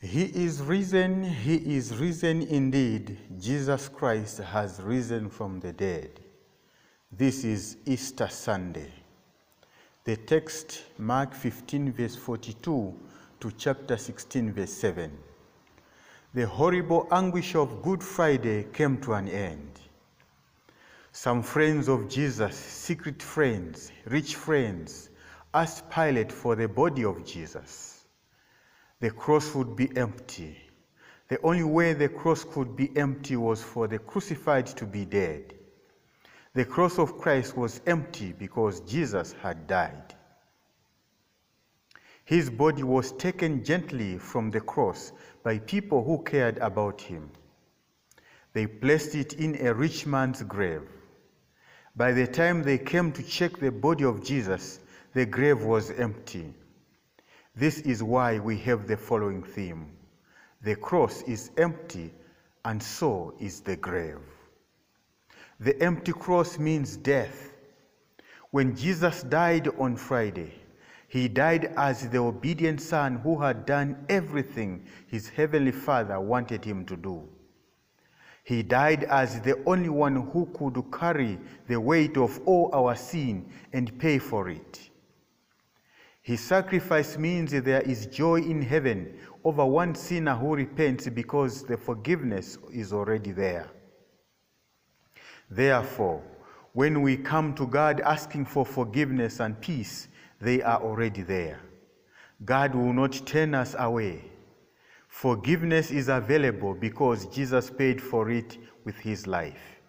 He is risen, he is risen indeed. Jesus Christ has risen from the dead. This is Easter Sunday. The text, Mark 15, verse 42 to chapter 16, verse 7. The horrible anguish of Good Friday came to an end. Some friends of Jesus, secret friends, rich friends, asked Pilate for the body of Jesus. The cross would be empty. The only way the cross could be empty was for the crucified to be dead. The cross of Christ was empty because Jesus had died. His body was taken gently from the cross by people who cared about him. They placed it in a rich man's grave. By the time they came to check the body of Jesus, the grave was empty. This is why we have the following theme The cross is empty, and so is the grave. The empty cross means death. When Jesus died on Friday, he died as the obedient son who had done everything his heavenly Father wanted him to do. He died as the only one who could carry the weight of all our sin and pay for it. His sacrifice means there is joy in heaven over one sinner who repents because the forgiveness is already there. Therefore, when we come to God asking for forgiveness and peace, they are already there. God will not turn us away. Forgiveness is available because Jesus paid for it with his life.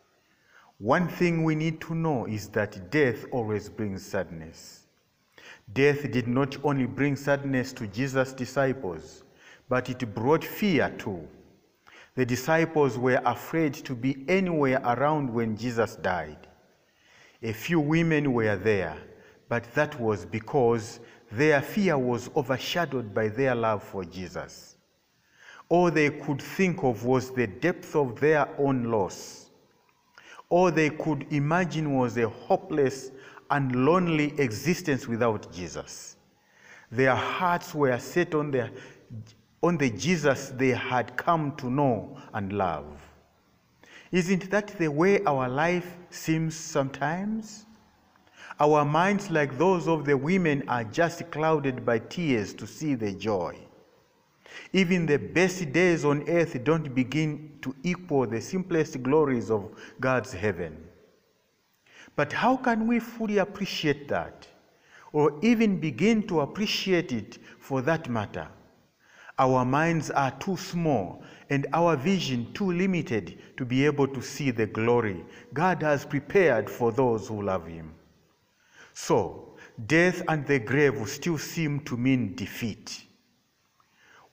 One thing we need to know is that death always brings sadness. Death did not only bring sadness to Jesus' disciples, but it brought fear too. The disciples were afraid to be anywhere around when Jesus died. A few women were there, but that was because their fear was overshadowed by their love for Jesus. All they could think of was the depth of their own loss. All they could imagine was a hopeless and lonely existence without Jesus. Their hearts were set on the, on the Jesus they had come to know and love. Isn't that the way our life seems sometimes? Our minds, like those of the women, are just clouded by tears to see the joy. Even the best days on earth don't begin to equal the simplest glories of God's heaven. But how can we fully appreciate that? Or even begin to appreciate it for that matter? Our minds are too small and our vision too limited to be able to see the glory God has prepared for those who love Him. So, death and the grave still seem to mean defeat.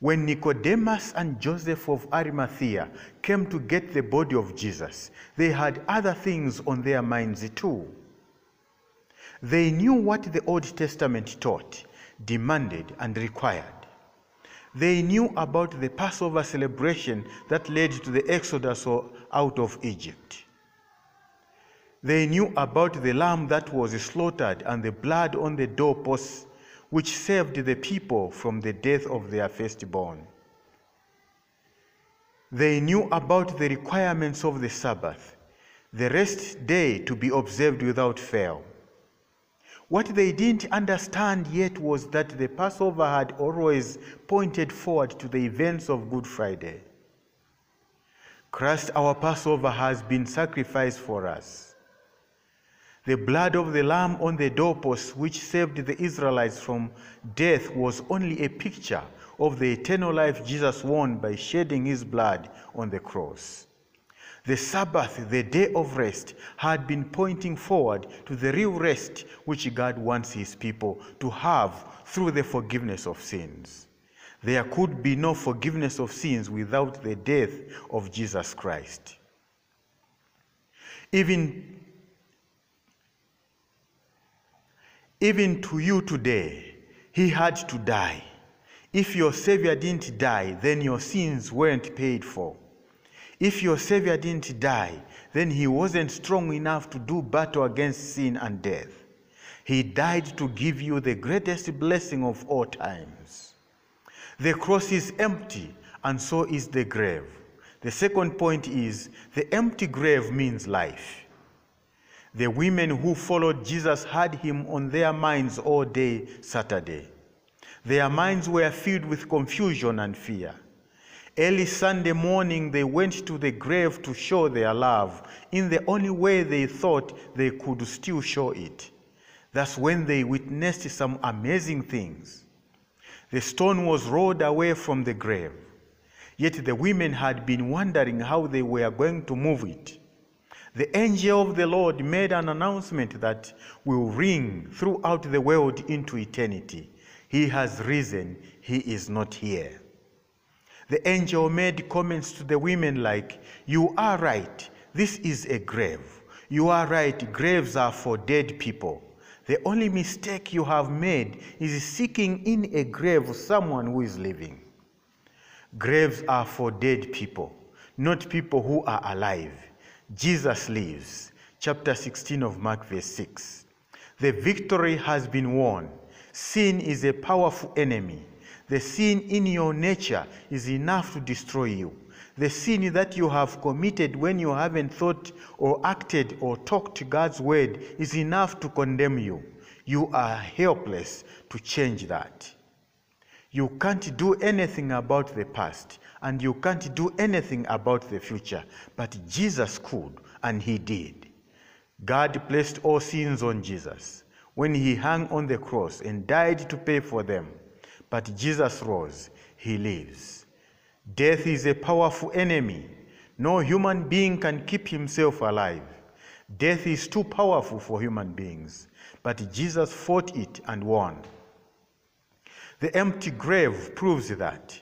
When Nicodemus and Joseph of Arimathea came to get the body of Jesus, they had other things on their minds too. They knew what the Old Testament taught, demanded, and required. They knew about the Passover celebration that led to the exodus out of Egypt. They knew about the lamb that was slaughtered and the blood on the doorposts, which saved the people from the death of their firstborn. They knew about the requirements of the Sabbath, the rest day to be observed without fail. What they didn't understand yet was that the Passover had always pointed forward to the events of Good Friday. Christ, our Passover, has been sacrificed for us. The blood of the Lamb on the doorpost, which saved the Israelites from death, was only a picture of the eternal life Jesus won by shedding his blood on the cross. The Sabbath, the day of rest, had been pointing forward to the real rest which God wants his people to have through the forgiveness of sins. There could be no forgiveness of sins without the death of Jesus Christ. Even, even to you today, he had to die. If your Savior didn't die, then your sins weren't paid for. If your Savior didn't die, then he wasn't strong enough to do battle against sin and death. He died to give you the greatest blessing of all times. The cross is empty, and so is the grave. The second point is the empty grave means life. The women who followed Jesus had him on their minds all day Saturday. Their minds were filled with confusion and fear. Early Sunday morning, they went to the grave to show their love in the only way they thought they could still show it. That's when they witnessed some amazing things. The stone was rolled away from the grave, yet the women had been wondering how they were going to move it. The angel of the Lord made an announcement that will ring throughout the world into eternity. He has risen, he is not here. The angel made comments to the women like, You are right, this is a grave. You are right, graves are for dead people. The only mistake you have made is seeking in a grave someone who is living. Graves are for dead people, not people who are alive. Jesus lives. Chapter 16 of Mark, verse 6. The victory has been won. Sin is a powerful enemy. The sin in your nature is enough to destroy you. The sin that you have committed when you haven't thought or acted or talked God's word is enough to condemn you. You are helpless to change that. You can't do anything about the past, and you can't do anything about the future, but Jesus could, and he did. God placed all sins on Jesus when he hung on the cross and died to pay for them. But Jesus rose, he lives. Death is a powerful enemy. No human being can keep himself alive. Death is too powerful for human beings, but Jesus fought it and won. The empty grave proves that.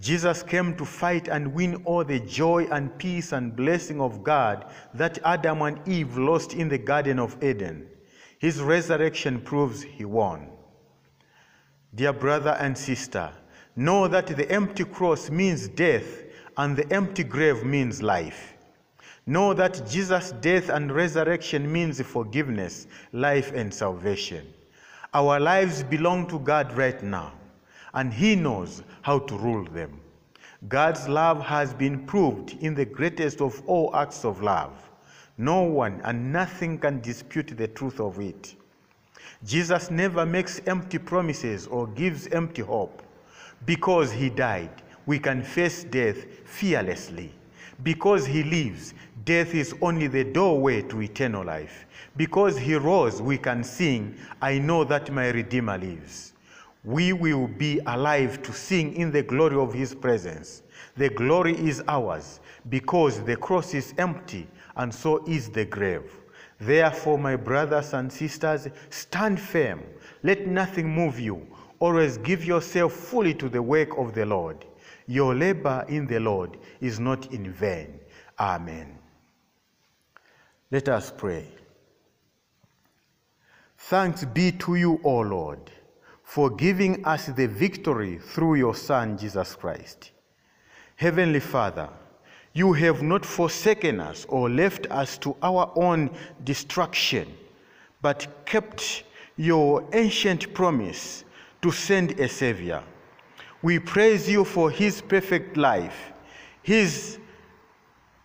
Jesus came to fight and win all the joy and peace and blessing of God that Adam and Eve lost in the Garden of Eden. His resurrection proves he won. Dear brother and sister, know that the empty cross means death and the empty grave means life. Know that Jesus' death and resurrection means forgiveness, life, and salvation. Our lives belong to God right now, and He knows how to rule them. God's love has been proved in the greatest of all acts of love. No one and nothing can dispute the truth of it. Jesus never makes empty promises or gives empty hope. Because he died, we can face death fearlessly. Because he lives, death is only the doorway to eternal life. Because he rose, we can sing, I know that my Redeemer lives. We will be alive to sing in the glory of his presence. The glory is ours because the cross is empty and so is the grave. Therefore, my brothers and sisters, stand firm. Let nothing move you. Always give yourself fully to the work of the Lord. Your labor in the Lord is not in vain. Amen. Let us pray. Thanks be to you, O Lord, for giving us the victory through your Son, Jesus Christ. Heavenly Father, you have not forsaken us or left us to our own destruction, but kept your ancient promise to send a Savior. We praise you for his perfect life, his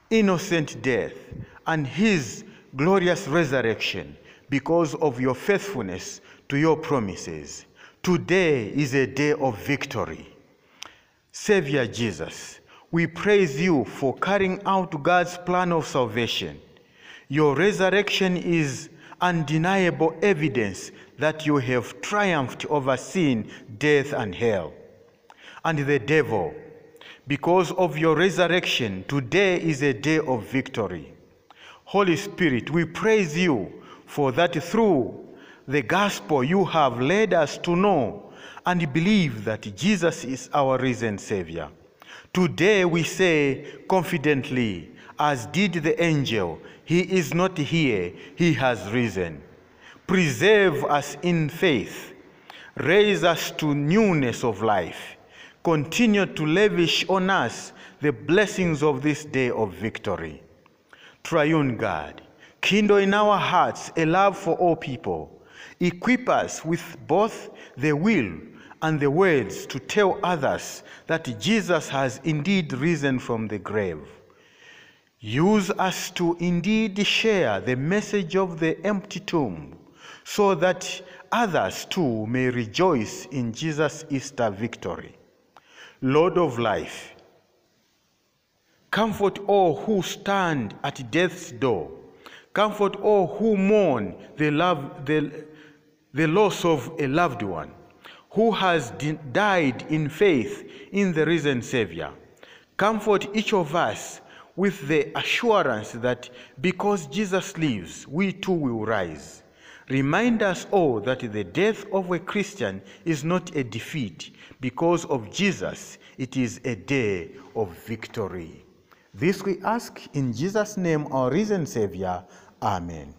innocent death, and his glorious resurrection because of your faithfulness to your promises. Today is a day of victory. Savior Jesus, we praise you for carrying out God's plan of salvation. Your resurrection is undeniable evidence that you have triumphed over sin, death, and hell, and the devil. Because of your resurrection, today is a day of victory. Holy Spirit, we praise you for that through the gospel you have led us to know and believe that Jesus is our risen Savior. Today we say confidently, as did the angel, He is not here, He has risen. Preserve us in faith, raise us to newness of life, continue to lavish on us the blessings of this day of victory. Triune God, kindle in our hearts a love for all people, equip us with both the will and the words to tell others that Jesus has indeed risen from the grave. Use us to indeed share the message of the empty tomb so that others too may rejoice in Jesus' Easter victory. Lord of life, comfort all who stand at death's door. Comfort all who mourn the, love, the, the loss of a loved one who has died in faith in the risen Savior. Comfort each of us with the assurance that because Jesus lives, we too will rise. Remind us all that the death of a Christian is not a defeat. Because of Jesus, it is a day of victory. This we ask in Jesus' name, our risen Savior. Amen.